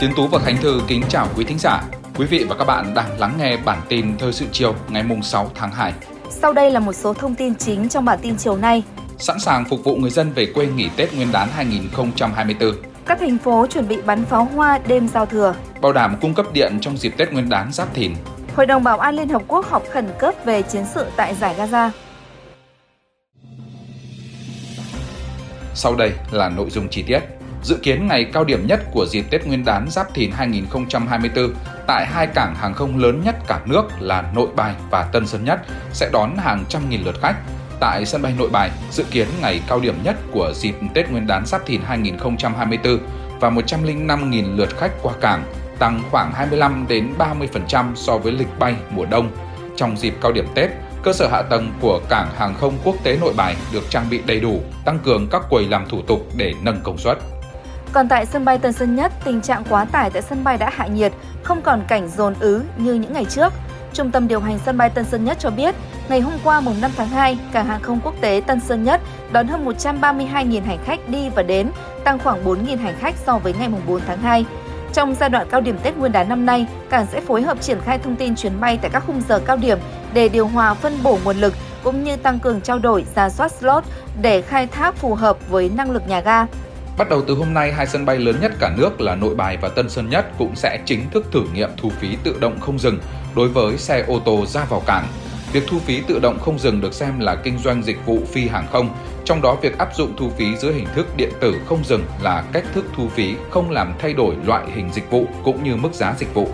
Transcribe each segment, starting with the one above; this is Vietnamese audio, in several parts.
Tiến Tú và Khánh Thư kính chào quý thính giả. Quý vị và các bạn đang lắng nghe bản tin thời sự chiều ngày 6 tháng 2. Sau đây là một số thông tin chính trong bản tin chiều nay. Sẵn sàng phục vụ người dân về quê nghỉ Tết Nguyên đán 2024. Các thành phố chuẩn bị bắn pháo hoa đêm giao thừa. Bảo đảm cung cấp điện trong dịp Tết Nguyên đán Giáp Thìn. Hội đồng Bảo an Liên Hợp Quốc họp khẩn cấp về chiến sự tại giải Gaza. Sau đây là nội dung chi tiết. Dự kiến ngày cao điểm nhất của dịp Tết Nguyên đán Giáp Thìn 2024 tại hai cảng hàng không lớn nhất cả nước là Nội Bài và Tân Sơn Nhất sẽ đón hàng trăm nghìn lượt khách. Tại sân bay Nội Bài, dự kiến ngày cao điểm nhất của dịp Tết Nguyên đán Giáp Thìn 2024 và 105.000 lượt khách qua cảng, tăng khoảng 25 đến 30% so với lịch bay mùa đông. Trong dịp cao điểm Tết, cơ sở hạ tầng của cảng hàng không quốc tế Nội Bài được trang bị đầy đủ, tăng cường các quầy làm thủ tục để nâng công suất. Còn tại sân bay Tân Sơn Nhất, tình trạng quá tải tại sân bay đã hạ nhiệt, không còn cảnh dồn ứ như những ngày trước. Trung tâm điều hành sân bay Tân Sơn Nhất cho biết, ngày hôm qua mùng 5 tháng 2, cảng hàng không quốc tế Tân Sơn Nhất đón hơn 132.000 hành khách đi và đến, tăng khoảng 4.000 hành khách so với ngày mùng 4 tháng 2. Trong giai đoạn cao điểm Tết Nguyên đán năm nay, cảng sẽ phối hợp triển khai thông tin chuyến bay tại các khung giờ cao điểm để điều hòa phân bổ nguồn lực cũng như tăng cường trao đổi, ra soát slot để khai thác phù hợp với năng lực nhà ga. Bắt đầu từ hôm nay, hai sân bay lớn nhất cả nước là Nội Bài và Tân Sơn Nhất cũng sẽ chính thức thử nghiệm thu phí tự động không dừng đối với xe ô tô ra vào cảng. Việc thu phí tự động không dừng được xem là kinh doanh dịch vụ phi hàng không, trong đó việc áp dụng thu phí dưới hình thức điện tử không dừng là cách thức thu phí không làm thay đổi loại hình dịch vụ cũng như mức giá dịch vụ.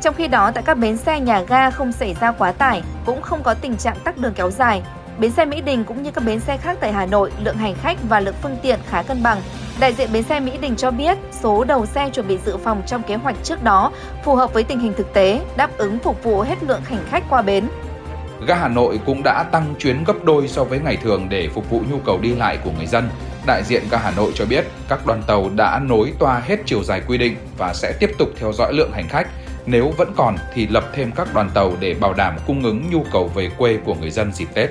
Trong khi đó, tại các bến xe nhà ga không xảy ra quá tải, cũng không có tình trạng tắc đường kéo dài. Bến xe Mỹ Đình cũng như các bến xe khác tại Hà Nội, lượng hành khách và lượng phương tiện khá cân bằng. Đại diện bến xe Mỹ Đình cho biết, số đầu xe chuẩn bị dự phòng trong kế hoạch trước đó phù hợp với tình hình thực tế, đáp ứng phục vụ hết lượng hành khách qua bến. Ga Hà Nội cũng đã tăng chuyến gấp đôi so với ngày thường để phục vụ nhu cầu đi lại của người dân. Đại diện ga Hà Nội cho biết, các đoàn tàu đã nối toa hết chiều dài quy định và sẽ tiếp tục theo dõi lượng hành khách. Nếu vẫn còn thì lập thêm các đoàn tàu để bảo đảm cung ứng nhu cầu về quê của người dân dịp Tết.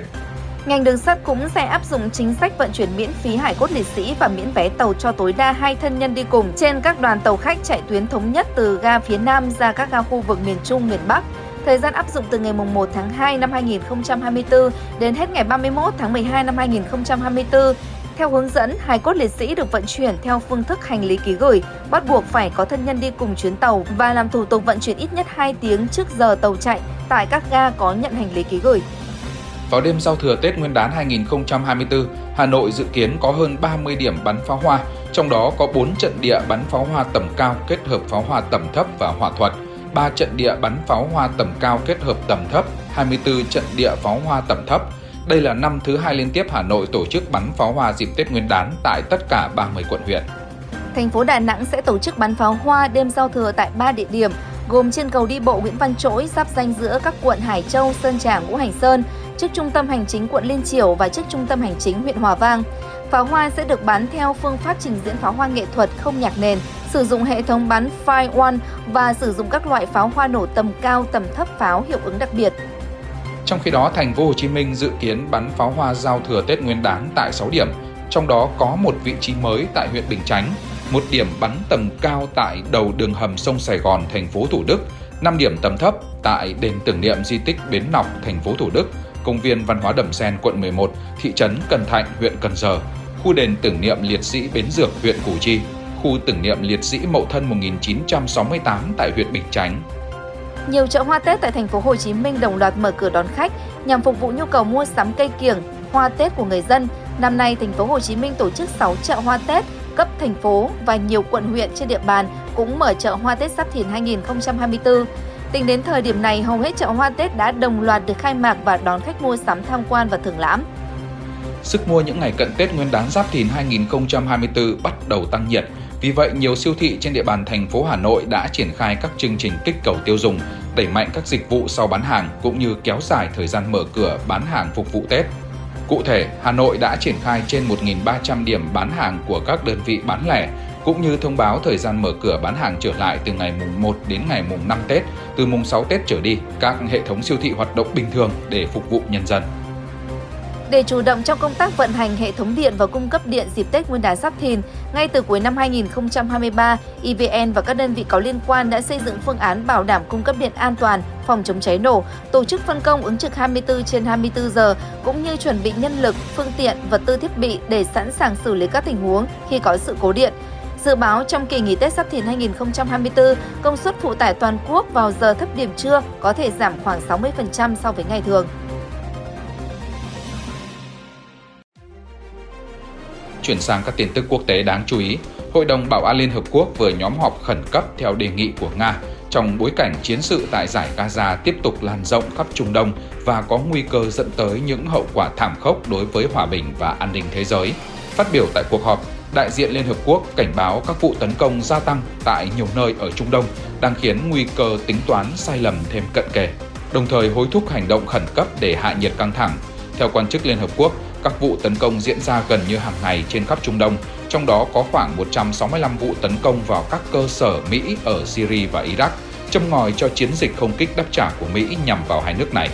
Ngành đường sắt cũng sẽ áp dụng chính sách vận chuyển miễn phí hải cốt liệt sĩ và miễn vé tàu cho tối đa hai thân nhân đi cùng trên các đoàn tàu khách chạy tuyến thống nhất từ ga phía Nam ra các ga khu vực miền Trung, miền Bắc. Thời gian áp dụng từ ngày 1 tháng 2 năm 2024 đến hết ngày 31 tháng 12 năm 2024. Theo hướng dẫn, hài cốt liệt sĩ được vận chuyển theo phương thức hành lý ký gửi, bắt buộc phải có thân nhân đi cùng chuyến tàu và làm thủ tục vận chuyển ít nhất 2 tiếng trước giờ tàu chạy tại các ga có nhận hành lý ký gửi. Vào đêm giao thừa Tết Nguyên đán 2024, Hà Nội dự kiến có hơn 30 điểm bắn pháo hoa, trong đó có 4 trận địa bắn pháo hoa tầm cao kết hợp pháo hoa tầm thấp và hỏa thuật, 3 trận địa bắn pháo hoa tầm cao kết hợp tầm thấp, 24 trận địa pháo hoa tầm thấp. Đây là năm thứ hai liên tiếp Hà Nội tổ chức bắn pháo hoa dịp Tết Nguyên đán tại tất cả 30 quận huyện. Thành phố Đà Nẵng sẽ tổ chức bắn pháo hoa đêm giao thừa tại 3 địa điểm, gồm trên cầu đi bộ Nguyễn Văn Trỗi giáp danh giữa các quận Hải Châu, Sơn Trà, Ngũ Hành Sơn, trước trung tâm hành chính quận Liên Triểu và trước trung tâm hành chính huyện Hòa Vang. Pháo hoa sẽ được bắn theo phương pháp trình diễn pháo hoa nghệ thuật không nhạc nền, sử dụng hệ thống bắn Fire One và sử dụng các loại pháo hoa nổ tầm cao, tầm thấp pháo hiệu ứng đặc biệt. Trong khi đó, thành phố Hồ Chí Minh dự kiến bắn pháo hoa giao thừa Tết Nguyên đán tại 6 điểm, trong đó có một vị trí mới tại huyện Bình Chánh, một điểm bắn tầm cao tại đầu đường hầm sông Sài Gòn, thành phố Thủ Đức, 5 điểm tầm thấp tại đền tưởng niệm di tích Bến Nọc, thành phố Thủ Đức, công viên văn hóa Đầm Sen, quận 11, thị trấn Cần Thạnh, huyện Cần Giờ, khu đền tưởng niệm liệt sĩ Bến Dược, huyện Củ Chi, khu tưởng niệm liệt sĩ Mậu Thân 1968 tại huyện Bình Chánh. Nhiều chợ hoa Tết tại thành phố Hồ Chí Minh đồng loạt mở cửa đón khách nhằm phục vụ nhu cầu mua sắm cây kiểng, hoa Tết của người dân. Năm nay, thành phố Hồ Chí Minh tổ chức 6 chợ hoa Tết cấp thành phố và nhiều quận huyện trên địa bàn cũng mở chợ hoa Tết Giáp Thìn 2024. Tính đến thời điểm này, hầu hết chợ hoa Tết đã đồng loạt được khai mạc và đón khách mua sắm tham quan và thưởng lãm. Sức mua những ngày cận Tết Nguyên đán Giáp Thìn 2024 bắt đầu tăng nhiệt. Vì vậy, nhiều siêu thị trên địa bàn thành phố Hà Nội đã triển khai các chương trình kích cầu tiêu dùng, đẩy mạnh các dịch vụ sau bán hàng cũng như kéo dài thời gian mở cửa bán hàng phục vụ Tết. Cụ thể, Hà Nội đã triển khai trên 1.300 điểm bán hàng của các đơn vị bán lẻ, cũng như thông báo thời gian mở cửa bán hàng trở lại từ ngày mùng 1 đến ngày mùng 5 Tết, từ mùng 6 Tết trở đi, các hệ thống siêu thị hoạt động bình thường để phục vụ nhân dân. Để chủ động trong công tác vận hành hệ thống điện và cung cấp điện dịp Tết Nguyên đán Giáp Thìn, ngay từ cuối năm 2023, EVN và các đơn vị có liên quan đã xây dựng phương án bảo đảm cung cấp điện an toàn, phòng chống cháy nổ, tổ chức phân công ứng trực 24 trên 24 giờ, cũng như chuẩn bị nhân lực, phương tiện, vật tư thiết bị để sẵn sàng xử lý các tình huống khi có sự cố điện. Dự báo trong kỳ nghỉ Tết Giáp Thìn 2024, công suất phụ tải toàn quốc vào giờ thấp điểm trưa có thể giảm khoảng 60% so với ngày thường. Chuyển sang các tin tức quốc tế đáng chú ý, Hội đồng Bảo an Liên Hợp Quốc vừa nhóm họp khẩn cấp theo đề nghị của Nga trong bối cảnh chiến sự tại giải Gaza tiếp tục lan rộng khắp Trung Đông và có nguy cơ dẫn tới những hậu quả thảm khốc đối với hòa bình và an ninh thế giới. Phát biểu tại cuộc họp, đại diện Liên Hợp Quốc cảnh báo các vụ tấn công gia tăng tại nhiều nơi ở Trung Đông đang khiến nguy cơ tính toán sai lầm thêm cận kề, đồng thời hối thúc hành động khẩn cấp để hạ nhiệt căng thẳng. Theo quan chức Liên Hợp Quốc, các vụ tấn công diễn ra gần như hàng ngày trên khắp Trung Đông, trong đó có khoảng 165 vụ tấn công vào các cơ sở Mỹ ở Syria và Iraq, châm ngòi cho chiến dịch không kích đáp trả của Mỹ nhằm vào hai nước này.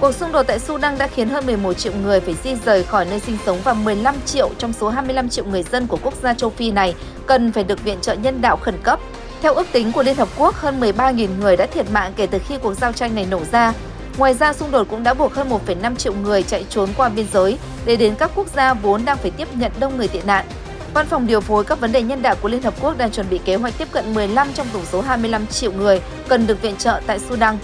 Cuộc xung đột tại Sudan đã khiến hơn 11 triệu người phải di rời khỏi nơi sinh sống và 15 triệu trong số 25 triệu người dân của quốc gia châu Phi này cần phải được viện trợ nhân đạo khẩn cấp. Theo ước tính của Liên Hợp Quốc, hơn 13.000 người đã thiệt mạng kể từ khi cuộc giao tranh này nổ ra. Ngoài ra, xung đột cũng đã buộc hơn 1,5 triệu người chạy trốn qua biên giới để đến các quốc gia vốn đang phải tiếp nhận đông người tị nạn. Văn phòng điều phối các vấn đề nhân đạo của Liên Hợp Quốc đang chuẩn bị kế hoạch tiếp cận 15 trong tổng số 25 triệu người cần được viện trợ tại Sudan.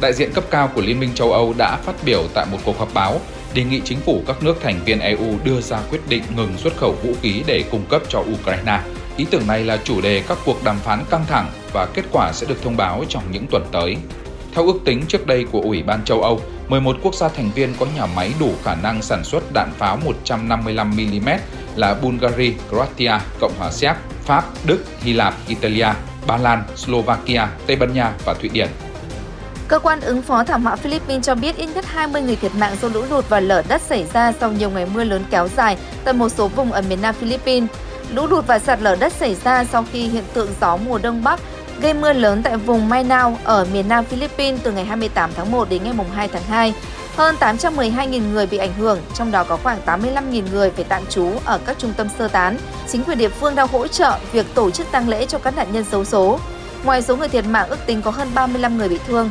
Đại diện cấp cao của Liên minh châu Âu đã phát biểu tại một cuộc họp báo đề nghị chính phủ các nước thành viên EU đưa ra quyết định ngừng xuất khẩu vũ khí để cung cấp cho Ukraine. Ý tưởng này là chủ đề các cuộc đàm phán căng thẳng và kết quả sẽ được thông báo trong những tuần tới. Theo ước tính trước đây của Ủy ban châu Âu, 11 quốc gia thành viên có nhà máy đủ khả năng sản xuất đạn pháo 155mm là Bulgaria, Croatia, Cộng hòa Séc, Pháp, Đức, Hy Lạp, Italia, Ba Lan, Slovakia, Tây Ban Nha và Thụy Điển. Cơ quan ứng phó thảm họa Philippines cho biết ít nhất 20 người thiệt mạng do lũ lụt và lở đất xảy ra sau nhiều ngày mưa lớn kéo dài tại một số vùng ở miền Nam Philippines. Lũ lụt và sạt lở đất xảy ra sau khi hiện tượng gió mùa đông bắc gây mưa lớn tại vùng Mindanao ở miền Nam Philippines từ ngày 28 tháng 1 đến ngày 2 tháng 2. Hơn 812.000 người bị ảnh hưởng, trong đó có khoảng 85.000 người phải tạm trú ở các trung tâm sơ tán. Chính quyền địa phương đang hỗ trợ việc tổ chức tang lễ cho các nạn nhân xấu số. Ngoài số người thiệt mạng ước tính có hơn 35 người bị thương.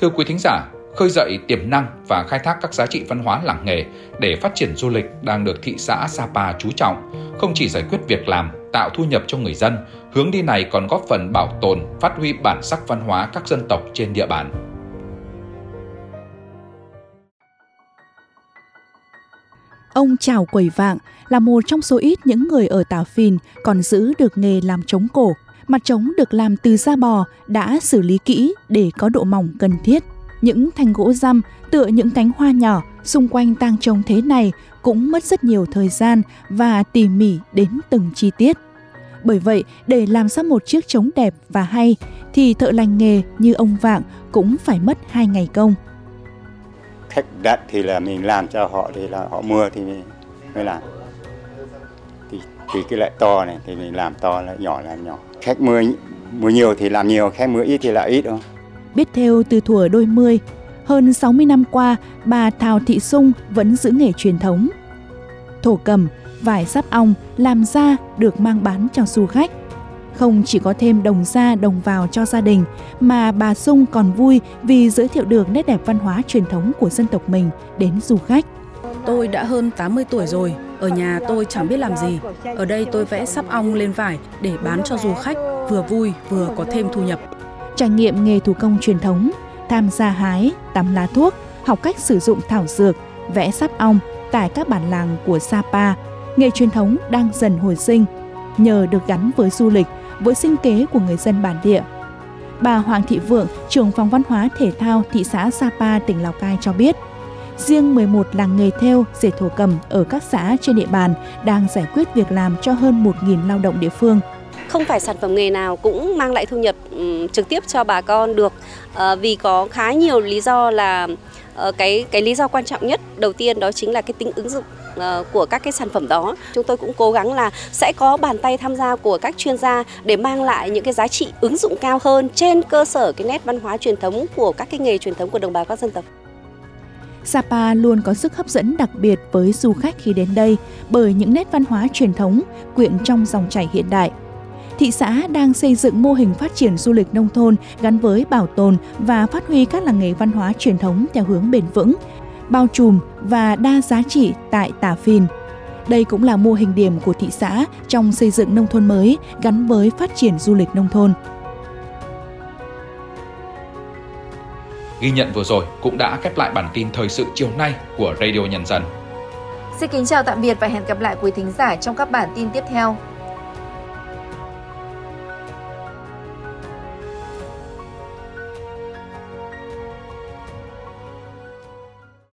Thưa quý thính giả, khơi dậy tiềm năng và khai thác các giá trị văn hóa làng nghề để phát triển du lịch đang được thị xã Sapa chú trọng, không chỉ giải quyết việc làm tạo thu nhập cho người dân, hướng đi này còn góp phần bảo tồn, phát huy bản sắc văn hóa các dân tộc trên địa bàn. Ông Trào Quầy Vạng là một trong số ít những người ở Tà Phìn còn giữ được nghề làm trống cổ. Mặt trống được làm từ da bò đã xử lý kỹ để có độ mỏng cần thiết. Những thanh gỗ răm tựa những cánh hoa nhỏ xung quanh tang trống thế này cũng mất rất nhiều thời gian và tỉ mỉ đến từng chi tiết. Bởi vậy, để làm ra một chiếc trống đẹp và hay thì thợ lành nghề như ông Vạng cũng phải mất hai ngày công. Khách đặt thì là mình làm cho họ thì là họ mua thì mình mới làm. Thì thì cái loại to này thì mình làm to lại nhỏ làm nhỏ. Khách mua mua nhiều thì làm nhiều, khách mua ít thì là ít thôi. Biết theo từ thuở đôi mươi, hơn 60 năm qua, bà Thào Thị Sung vẫn giữ nghề truyền thống. Thổ cầm, vải sáp ong làm ra được mang bán cho du khách. Không chỉ có thêm đồng ra đồng vào cho gia đình, mà bà Sung còn vui vì giới thiệu được nét đẹp văn hóa truyền thống của dân tộc mình đến du khách. Tôi đã hơn 80 tuổi rồi, ở nhà tôi chẳng biết làm gì. Ở đây tôi vẽ sắp ong lên vải để bán cho du khách, vừa vui vừa có thêm thu nhập. Trải nghiệm nghề thủ công truyền thống tham gia hái, tắm lá thuốc, học cách sử dụng thảo dược, vẽ sáp ong tại các bản làng của Sapa, nghề truyền thống đang dần hồi sinh nhờ được gắn với du lịch, với sinh kế của người dân bản địa. Bà Hoàng Thị Vượng, trưởng phòng văn hóa thể thao thị xã Sapa, tỉnh Lào Cai cho biết, riêng 11 làng nghề theo, dệt thổ cầm ở các xã trên địa bàn đang giải quyết việc làm cho hơn 1.000 lao động địa phương. Không phải sản phẩm nghề nào cũng mang lại thu nhập ừ, trực tiếp cho bà con được ờ, vì có khá nhiều lý do là ờ, cái cái lý do quan trọng nhất đầu tiên đó chính là cái tính ứng dụng ờ, của các cái sản phẩm đó. Chúng tôi cũng cố gắng là sẽ có bàn tay tham gia của các chuyên gia để mang lại những cái giá trị ứng dụng cao hơn trên cơ sở cái nét văn hóa truyền thống của các cái nghề truyền thống của đồng bào các dân tộc. Sapa luôn có sức hấp dẫn đặc biệt với du khách khi đến đây bởi những nét văn hóa truyền thống quyện trong dòng chảy hiện đại. Thị xã đang xây dựng mô hình phát triển du lịch nông thôn gắn với bảo tồn và phát huy các làng nghề văn hóa truyền thống theo hướng bền vững, bao trùm và đa giá trị tại Tả Phìn. Đây cũng là mô hình điểm của thị xã trong xây dựng nông thôn mới gắn với phát triển du lịch nông thôn. Ghi nhận vừa rồi cũng đã khép lại bản tin thời sự chiều nay của Radio Nhân dân. Xin kính chào tạm biệt và hẹn gặp lại quý thính giả trong các bản tin tiếp theo.